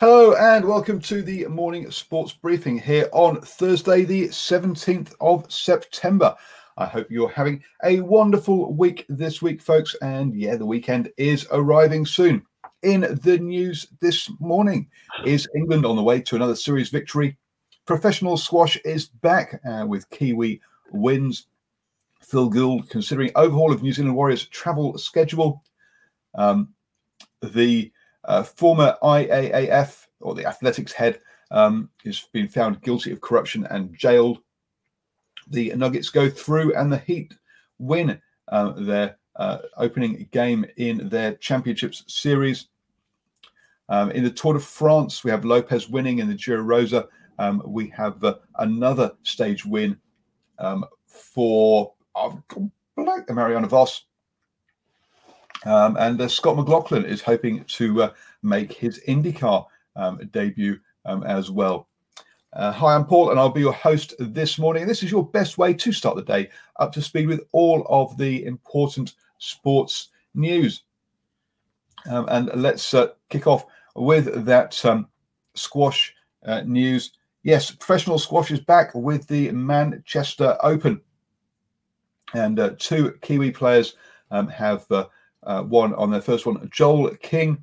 Hello and welcome to the morning sports briefing here on Thursday, the 17th of September. I hope you're having a wonderful week this week, folks. And yeah, the weekend is arriving soon. In the news this morning, is England on the way to another series victory? Professional squash is back uh, with Kiwi wins. Phil Gould considering overhaul of New Zealand Warriors travel schedule. Um, the uh, former IAAF or the athletics head um, has been found guilty of corruption and jailed. The Nuggets go through and the Heat win uh, their uh, opening game in their championships series. Um, in the Tour de France, we have Lopez winning in the Giro Rosa. Um, we have uh, another stage win um, for oh, Marianne Vos. Um, and uh, Scott McLaughlin is hoping to uh, make his IndyCar um, debut um, as well. Uh, hi, I'm Paul, and I'll be your host this morning. This is your best way to start the day up to speed with all of the important sports news. Um, and let's uh, kick off with that um, squash uh, news. Yes, professional squash is back with the Manchester Open. And uh, two Kiwi players um, have uh, won on their first one. Joelle King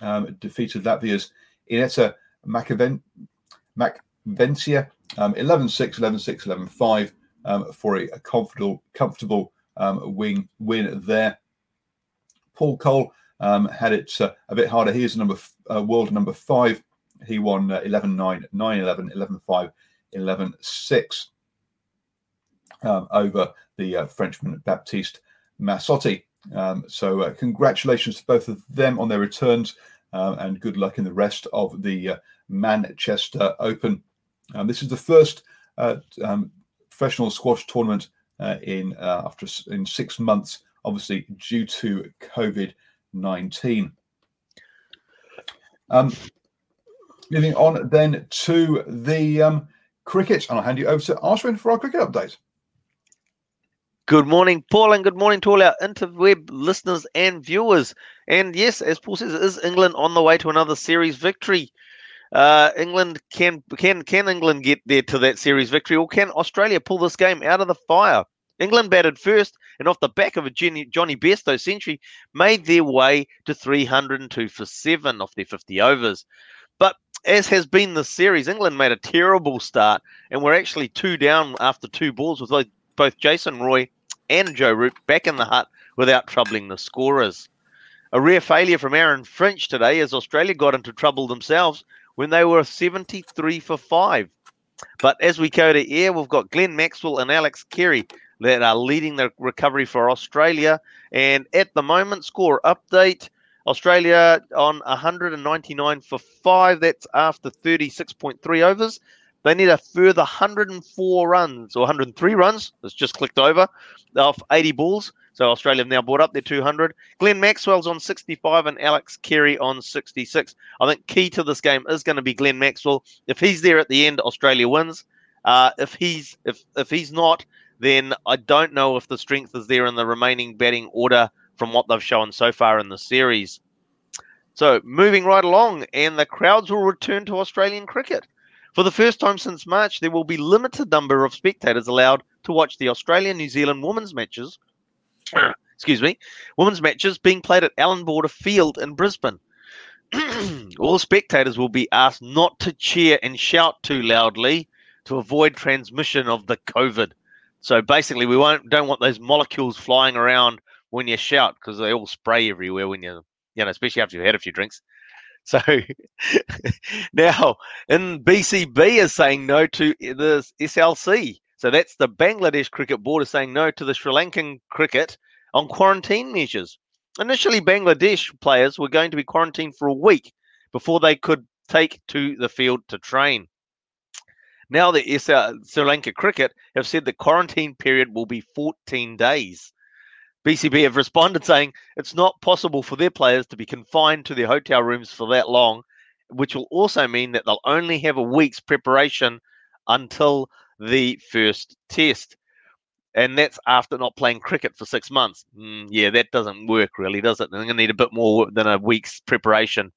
um, defeated Latvia's Ineta Mackevica um, 11-6, 11-6, 11-5 um, for a, a comfortable, comfortable um, wing win there. Paul Coll um, had it uh, a bit harder. He is number uh, world number five. He won uh, 11-9, 9-11, 11-5, 11-6 um, over the uh, Frenchman Baptiste Masotti. Um, so uh, congratulations to both of them on their returns uh, and good luck in the rest of the uh, Manchester Open. Um, this is the first uh, um, professional squash tournament uh, in uh, after in six months, obviously due to COVID nineteen. Um, moving on then to the um, cricket, and I'll hand you over to Ashwin for our cricket update. Good morning, Paul, and good morning to all our interweb listeners and viewers. And yes, as Paul says, is England on the way to another series victory? Uh, England can can can England get there to that series victory, or can Australia pull this game out of the fire? England batted first, and off the back of a Jonny, Bairstow century, made their way to 302 for seven off their 50 overs. But as has been the series, England made a terrible start, and were actually two down after two balls with both Jason Roy and Joe Root back in the hut without troubling the scorers. A rare failure from Aaron Finch today as Australia got into trouble themselves when they were 73 for 5. But as we go to air, we've got Glenn Maxwell and Alex Carey that are leading the recovery for Australia. And at the moment, score update Australia on 199 for 5. That's after 36.3 overs. They need a further 104 runs or 103 runs. It's just clicked over off 80 balls. So Australia have now brought up their 200. Glenn Maxwell's on 65 and Alex Carey on 66. I think key to this game is going to be Glenn Maxwell. If he's there at the end, Australia wins. Uh, if he's if if he's not, then I don't know if the strength is there in the remaining batting order from what they've shown so far in the series. So moving right along, and the crowds will return to Australian cricket. For the first time since March, there will be limited number of spectators allowed to watch the Australian New Zealand women's matches. excuse me, women's matches being played at Allan Border Field in Brisbane. All spectators will be asked not to cheer and shout too loudly to avoid transmission of the COVID. So basically, we won't don't want those molecules flying around when you shout because they all spray everywhere when you you know, especially after you've had a few drinks. So now, in BCB is saying no to the SLC. So that's the Bangladesh Cricket Board is saying no to the Sri Lankan cricket on quarantine measures. Initially, Bangladesh players were going to be quarantined for a week before they could take to the field to train. Now, the Sri Lanka cricket have said the quarantine period will be 14 days. BCB have responded saying it's not possible for their players to be confined to their hotel rooms for that long, which will also mean that they'll only have a week's preparation until the first test and that's after not playing cricket for six months. Mm, yeah, that doesn't work really, does it? They're going to need a bit more than a week's preparation.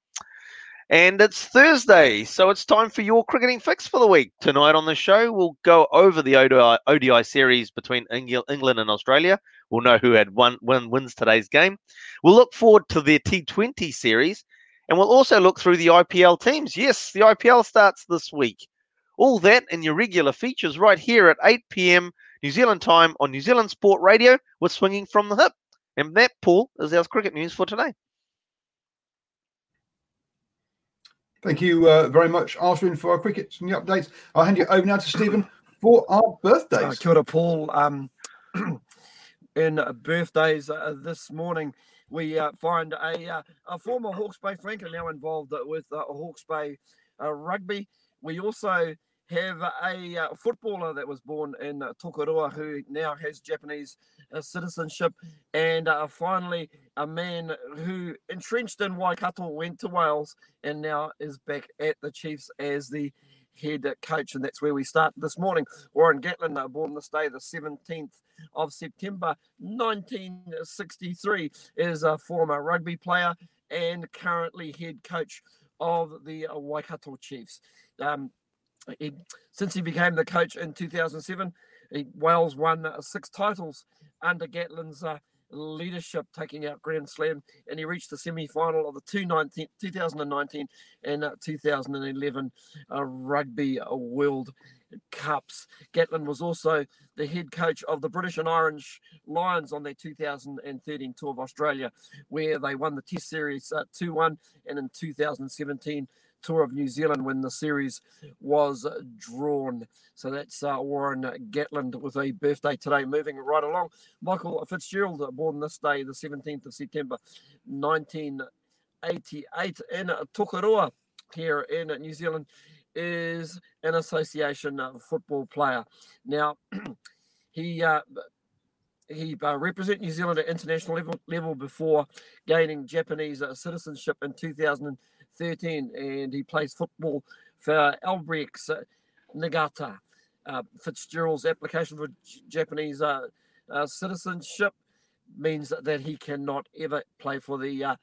And it's Thursday, so it's time for your cricketing fix for the week. Tonight on the show, we'll go over the ODI, ODI series between England and Australia. We'll know who had one win, wins today's game. We'll look forward to their T20 series, and we'll also look through the IPL teams. Yes, the IPL starts this week. All that and your regular features right here at 8 p.m. New Zealand time on New Zealand Sport Radio with Swinging from the Hip. And that, Paul, is our cricket news for today. Thank you uh, very much, Ashwin, for our cricket and the updates. I'll hand you over now to Stephen for our birthdays. Uh, kia ora, Paul. Um, in birthdays uh, this morning, we uh, find a, uh, a former Hawke's Bay flanker now involved with uh, Hawke's Bay uh, rugby. We also have a uh, footballer that was born in uh, Tokoroa who now has Japanese uh, citizenship, and uh, finally a man who entrenched in Waikato went to Wales and now is back at the Chiefs as the head coach, and that's where we start this morning. Warren Gatland, uh, born this day, the 17th of September 1963, is a former rugby player and currently head coach of the Waikato Chiefs. Um, he, since he became the coach in 2007, he, Wales won six titles under Gatland's uh, leadership, taking out Grand Slam, and he reached the semi-final of the 2019 and uh, 2011 uh, Rugby World Cups. Gatland was also the head coach of the British and Orange Lions on their 2013 tour of Australia, where they won the Test Series 2 uh, 1, and in 2017 tour of New Zealand when the series was drawn. So that's uh, Warren Gatland with a birthday today. Moving right along, Michael Fitzgerald, born this day, the 17th of September, 1988, in Tokoroa here in New Zealand, is an association football player. Now, he uh, he uh, represented New Zealand at international level, level before gaining Japanese uh, citizenship in 2000. 13, and he plays football for Albirex uh, Niigata. Uh, Fitzgerald's application for J- Japanese uh, uh, citizenship means that he cannot ever play for the uh,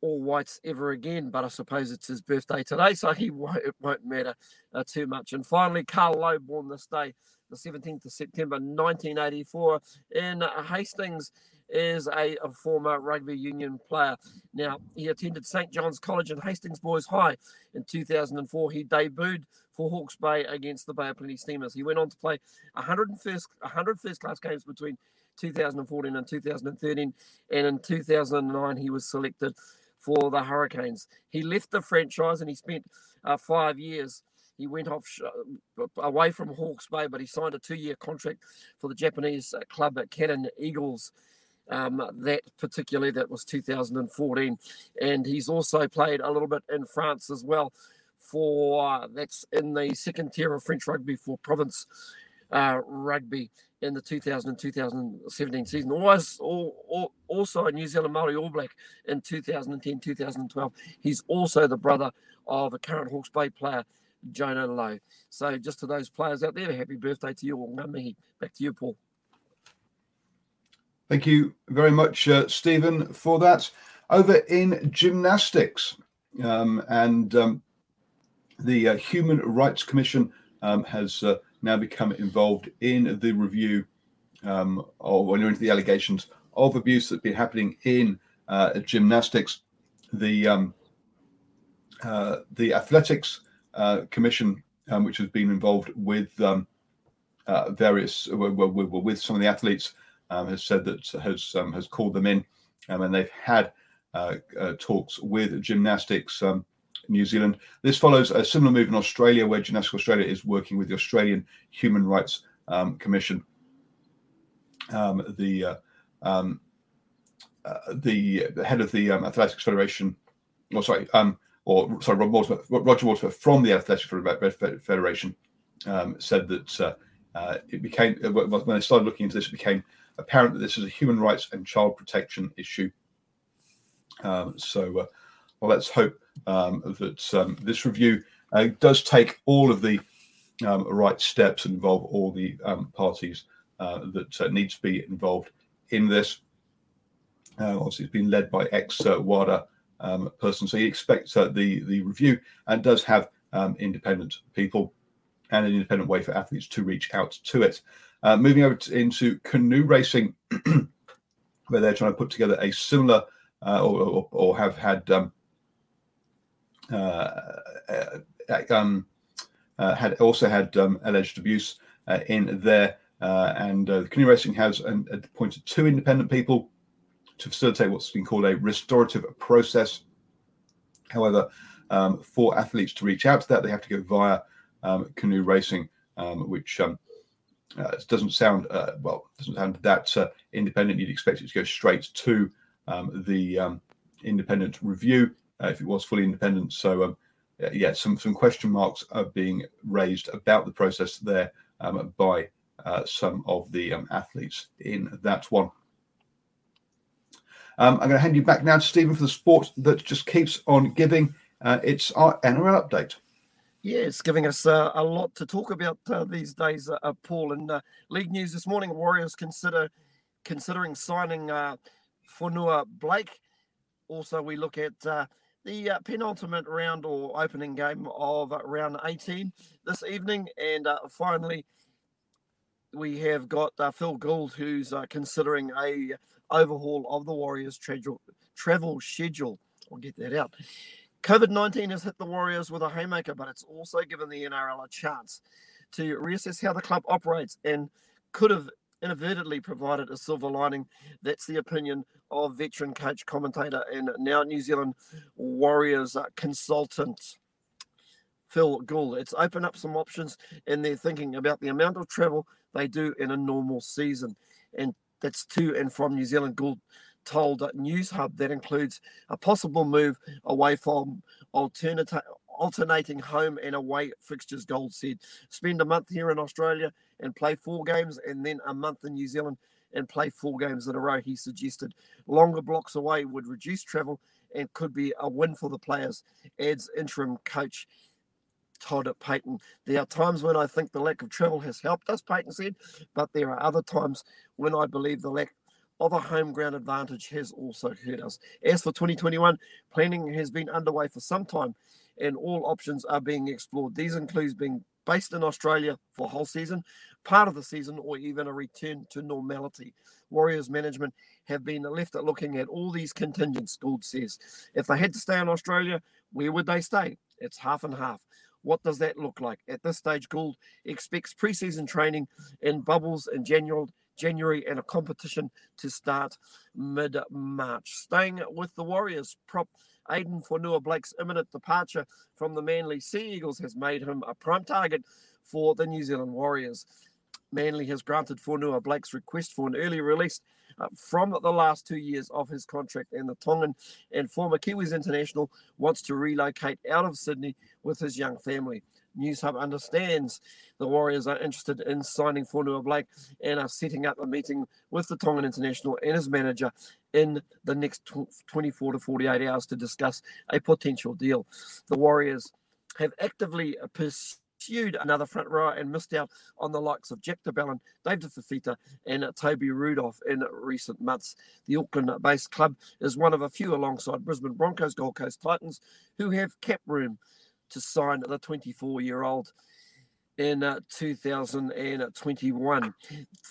All Whites ever again. But I suppose it's his birthday today, so he won't, it won't matter uh, too much. And finally, Carl Lowe, born this day, the 17th of September 1984 in Hastings is a, a, former rugby union player. Now, he attended St. John's College and Hastings Boys High in 2004. He debuted for Hawke's Bay against the Bay of Plenty Steamers. He went on to play 100 first, 100 first class games between 2014 and 2013. And in 2009, he was selected for the Hurricanes. He left the franchise and he spent uh, five years he went off uh, away from Hawke's Bay, but he signed a two-year contract for the Japanese uh, club at Canon Eagles um, that particularly that was 2014, and he's also played a little bit in France as well. For that's in the second tier of French rugby for Provence uh, Rugby in the 2000 2017 season. Always, also a New Zealand Maori All Black in 2010 2012. He's also the brother of a current Hawke's Bay player Jonah Lowe. So just to those players out there, happy birthday to you all. Back to you, Paul. Thank you very much, uh, Stephen, for that. Over in gymnastics, um, and um, the uh, Human Rights Commission um, has uh, now become involved in the review um, or into the allegations of abuse that's been happening in uh, gymnastics. The um, uh, the Athletics uh, Commission, um, which has been involved with um, various with, with, some of the athletes, has said that has um, has called them in, um, and they've had uh, uh, talks with gymnastics. New Zealand. This follows a similar move in Australia, where Gymnastics Australia is working with the Australian Human Rights Commission. the um, uh, the head of the um, Athletics Federation, or sorry, um, or sorry, Rob Roger Wadsworth from the Athletics Federation um, said that uh, uh, it became when they started looking into this, it became apparent that this is a human rights and child protection issue. Um, so, uh, well, let's hope um, that um, this review uh, does take all of the um, right steps and involve all the um, parties uh, that uh, need to be involved in this. Uh, obviously, it's been led by ex WADA um, person, so you expect uh, the the review and does have independent people and an independent way for athletes to reach out to it. Uh, moving over to, into canoe racing, where they're trying to put together a similar uh, or, or, or, have had um, uh, uh, um, had also had um, alleged abuse in there. Uh, and uh, canoe racing has an, appointed two independent people to facilitate what's been called a restorative process. However, um, for athletes to reach out to that, they have to go via um, canoe racing, um, which um, uh, doesn't sound uh, well, doesn't sound that uh, independent. You'd expect it to go straight to um, the um, independent review uh, if it was fully independent. So, yeah, some some question marks are being raised about the process there by uh, some of the um, athletes in that one. Um, I'm going to hand you back now to Stephen for the sport that just keeps on giving. Uh, it's our NRL update. Yeah, it's giving us uh, a lot to talk about uh, these days, uh, Paul. And uh, league news this morning: Warriors consider considering signing uh, Fonua Blake. Also, we look at uh, the penultimate round or opening game of round 18 this evening, and finally we have got uh, Phil Gould, who's uh, considering a overhaul of the Warriors' travel schedule. I'll get that out. COVID 19 has hit the Warriors with a haymaker, but it's also given the NRL a chance to reassess how the club operates and could have inadvertently provided a silver lining. That's the opinion of veteran coach, commentator, and now New Zealand Warriors consultant Phil Gould. It's opened up some options, and they're thinking about the amount of travel they do in a normal season. And that's to and from New Zealand. Gould told Newshub that includes a possible move away from alternating home and away fixtures. Gould said, spend a month here in Australia and play four games, and then a month in New Zealand and play four games in a row. He suggested longer blocks away would reduce travel and could be a win for the players, adds interim coach Todd Payten. There are times when I think the lack of travel has helped us, Payten said, but there are other times when I believe the lack of a home ground advantage has also hurt us. As for 2021, planning has been underway for some time and all options are being explored. These include being based in Australia for whole season, part of the season, or even a return to normality. Warriors management have been left at looking at all these contingents, Gould says. If they had to stay in Australia, where would they stay? It's half and half. What does that look like? At this stage, Gould expects preseason training in bubbles in January, January and a competition to start mid March. Staying with the Warriors, prop Addin Fonua Blake's imminent departure from the Manly Sea Eagles has made him a prime target for the New Zealand Warriors. Manly has granted Fonua Blake's request for an early release uh, from the last two years of his contract, and the Tongan and former Kiwis international wants to relocate out of Sydney with his young family. Newshub understands the Warriors are interested in signing Fonua Blake and are setting up a meeting with the Tongan international and his manager in the next 24 to 48 hours to discuss a potential deal. The Warriors have actively pursued another front row and missed out on the likes of Jack de Belin, David Fifita, and Toby Rudolf in recent months. The Auckland based club is one of a few alongside Brisbane Broncos, Gold Coast Titans, who have cap room to sign the 24 year old in uh, 2021.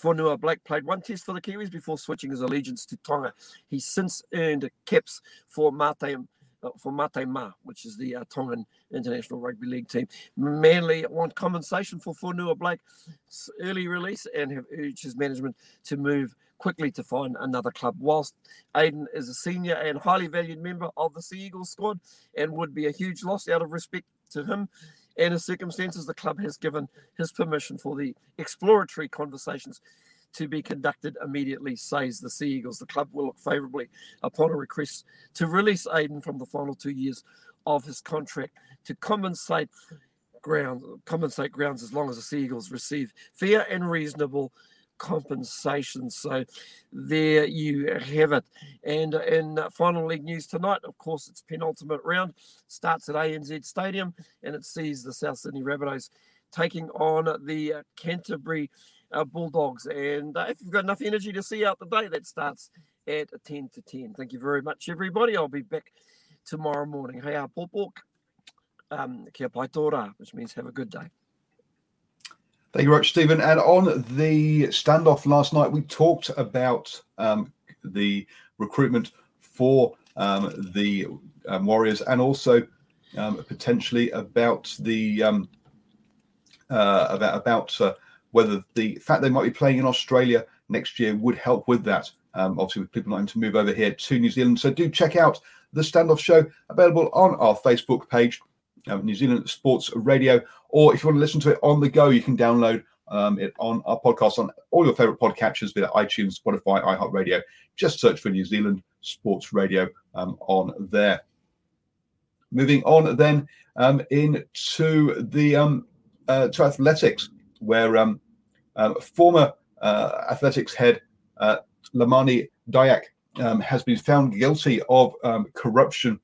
Fonua Blake played one test for the Kiwis before switching his allegiance to Tonga. He's since earned caps for Mate, for Mate Ma'a, which is the uh, Tongan International Rugby League team. Manly want compensation for Fonua Blake's early release and have urged his management to move quickly to find another club. Whilst Aiden is a senior and highly valued member of the Sea Eagles squad and would be a huge loss out of respect to him, and his circumstances, the club has given his permission for the exploratory conversations to be conducted immediately, says the Sea Eagles. The club will look favourably upon a request to release Aiden from the final two years of his contract to compensate ground compensate grounds as long as the Sea Eagles receive fair and reasonable compensation. So there you have it. And in final league news tonight, of course, it's penultimate round starts at ANZ Stadium and it sees the South Sydney Rabbitohs taking on the Canterbury uh, Bulldogs. And uh, if you've got enough energy to see out the day, that starts at 10 to 10. Thank you very much, everybody. I'll be back tomorrow morning. Hey. Um, kia pai tōra, which means have a good day. Thank you very much, Stephen. And on the standoff last night, we talked about um, the recruitment for um, the um, Warriors and also um, potentially about the um, uh, about about uh, whether the fact they might be playing in Australia next year would help with that. Um, obviously, with people not having to move over here to New Zealand. So do check out the standoff show available on our Facebook page um, New Zealand Sports Radio. Or if you want to listen to it on the go, you can download um, it on our podcast on all your favorite podcatchers via iTunes, Spotify, iHeartRadio. Just search for New Zealand Sports Radio um, on there. Moving on then um, into the uh, to athletics, where um, uh, former uh, athletics head uh, Lamine Diack um, has been found guilty of um, corruption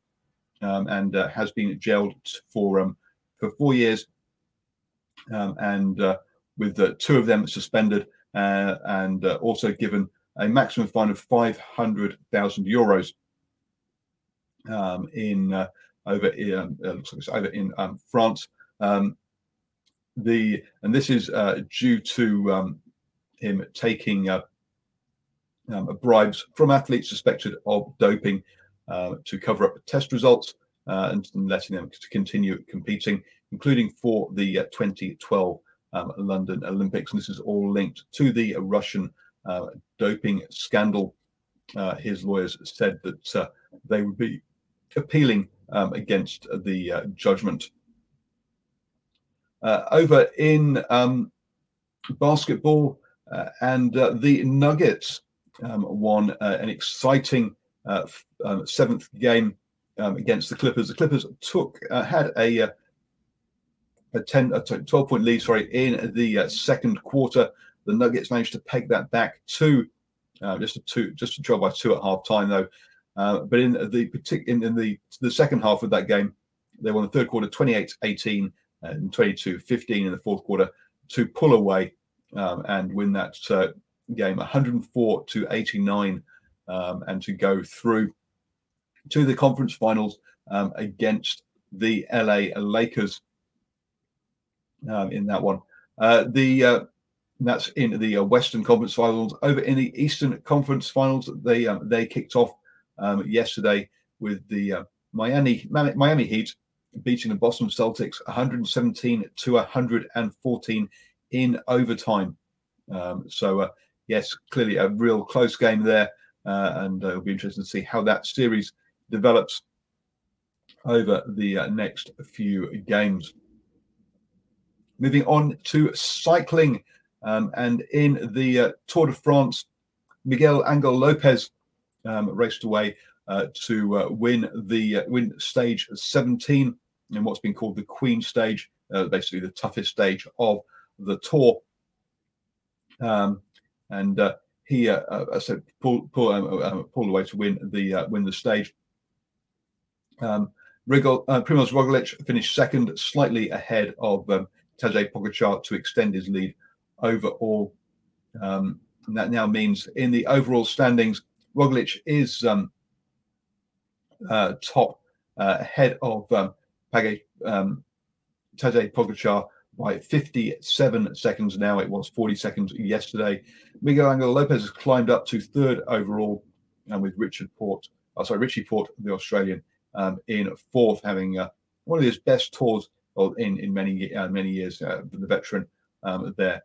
um, and uh, has been jailed for um, for four years, um, and uh, with two of them suspended uh, and also given a maximum fine of five hundred thousand euros in over in, over in France. Um, the and this is due to him taking bribes from athletes suspected of doping uh, to cover up test results uh, and letting them to continue competing, including for the uh, 2012 um, London Olympics. And this is all linked to the Russian uh, doping scandal. Uh, his lawyers said that they would be appealing um, against the judgment. Over in um, basketball, and the Nuggets um, won an exciting uh, um, seventh game um, against the Clippers. The Clippers took uh, had a uh, a 10 a 12 point lead sorry in the uh, second quarter. The nuggets managed to peg that back to uh, just a two just a draw by two at half time though. Uh, but in the in, in, the the second half of that game they won the third quarter 28 18 and 22 15 in the fourth quarter to pull away um, and win that uh, game 104 to 89 um, and to go through to the conference finals um, against the LA Lakers um, in that one. Uh, the uh, that's in the uh, Western Conference Finals. Over in the Eastern Conference Finals, they um, they kicked off um, yesterday with the uh, Miami Miami Heat beating the Boston Celtics 117 to 114 in overtime. Um, so uh, yes, clearly a real close game there. Uh, and uh, it'll be interesting to see how that series develops over the uh, next few games. Moving on to cycling, um, and in the uh, Tour de France, Miguel Angel Lopez um, raced away uh, to uh, win the win stage 17 in what's been called the Queen stage, basically the toughest stage of the Tour. Um, and he uh, uh, so pull pull um, uh, pull away to win the uh, win the stage. Um, uh, Primoz Roglic finished second, slightly ahead of um, Tadej Pogacar to extend his lead overall. Um, and that now means in the overall standings, Roglic is um, uh, top uh, ahead of um, Page, um, Tadej Pogacar by 57 seconds now. It was 40 seconds yesterday. Miguel Angel Lopez has climbed up to third overall, and with Richard Porte, oh, sorry, Richie Porte, the Australian, um, in fourth, having uh, one of his best tours in in many uh, many years. Uh, the veteran um, there.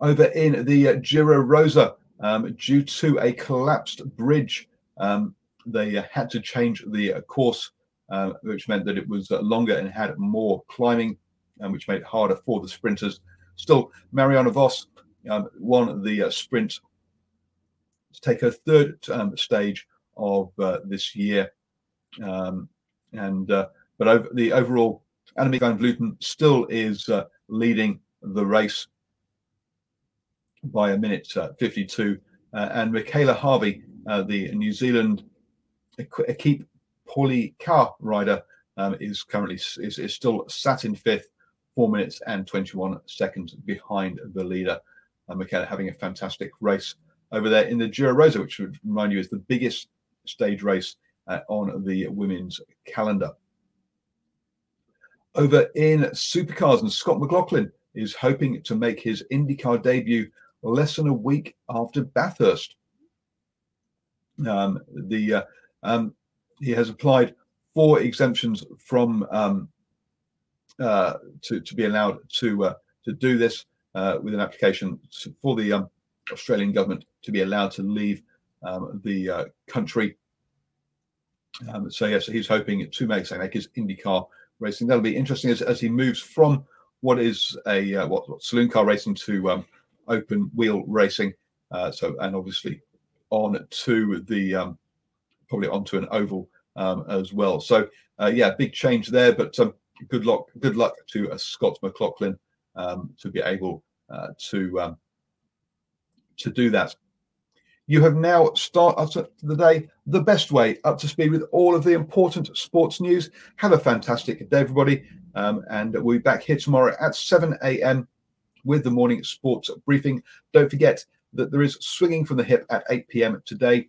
Over in the uh, Giro Rosa, um, due to a collapsed bridge, um, they had to change the uh, course, uh, which meant that it was longer and had more climbing, um, which made it harder for the sprinters. Still, Marianne Vos um, won the sprint to take her third um, stage of this year. Um, and but over the overall, Annemiek van Vleuten still is uh, leading the race by a minute uh, 52. Uh, and Mikayla Harvey, uh, the New Zealand Equipe Paule Ka rider, um, is currently is, is still sat in fifth, four minutes and 21 seconds behind the leader. Uh, Mikayla having a fantastic race over there in the Giro Rosa, which would remind you is the biggest stage race uh, on the women's calendar. Over in supercars, and Scott McLaughlin is hoping to make his IndyCar debut less than a week after Bathurst. Um, the uh, um, he has applied for exemptions from um, uh, to to be allowed to uh, to do this uh, with an application for the um, Australian government to be allowed to leave um, the uh, country. Um, so yes, he's hoping to make, make his IndyCar racing. That'll be interesting as, as he moves from what is a uh, what, what, saloon car racing to um, open wheel racing. Uh, so and obviously on to the um, probably onto an oval um, as well. So uh, yeah, big change there. But um, good luck, good luck to uh, Scott McLaughlin um, to be able uh, to um, to do that. You have now started the day the best way, up to speed with all of the important sports news. Have a fantastic day, everybody. Um, and we'll be back here tomorrow at 7 a.m. with the morning sports briefing. Don't forget that there is swinging from the hip at 8 p.m. today,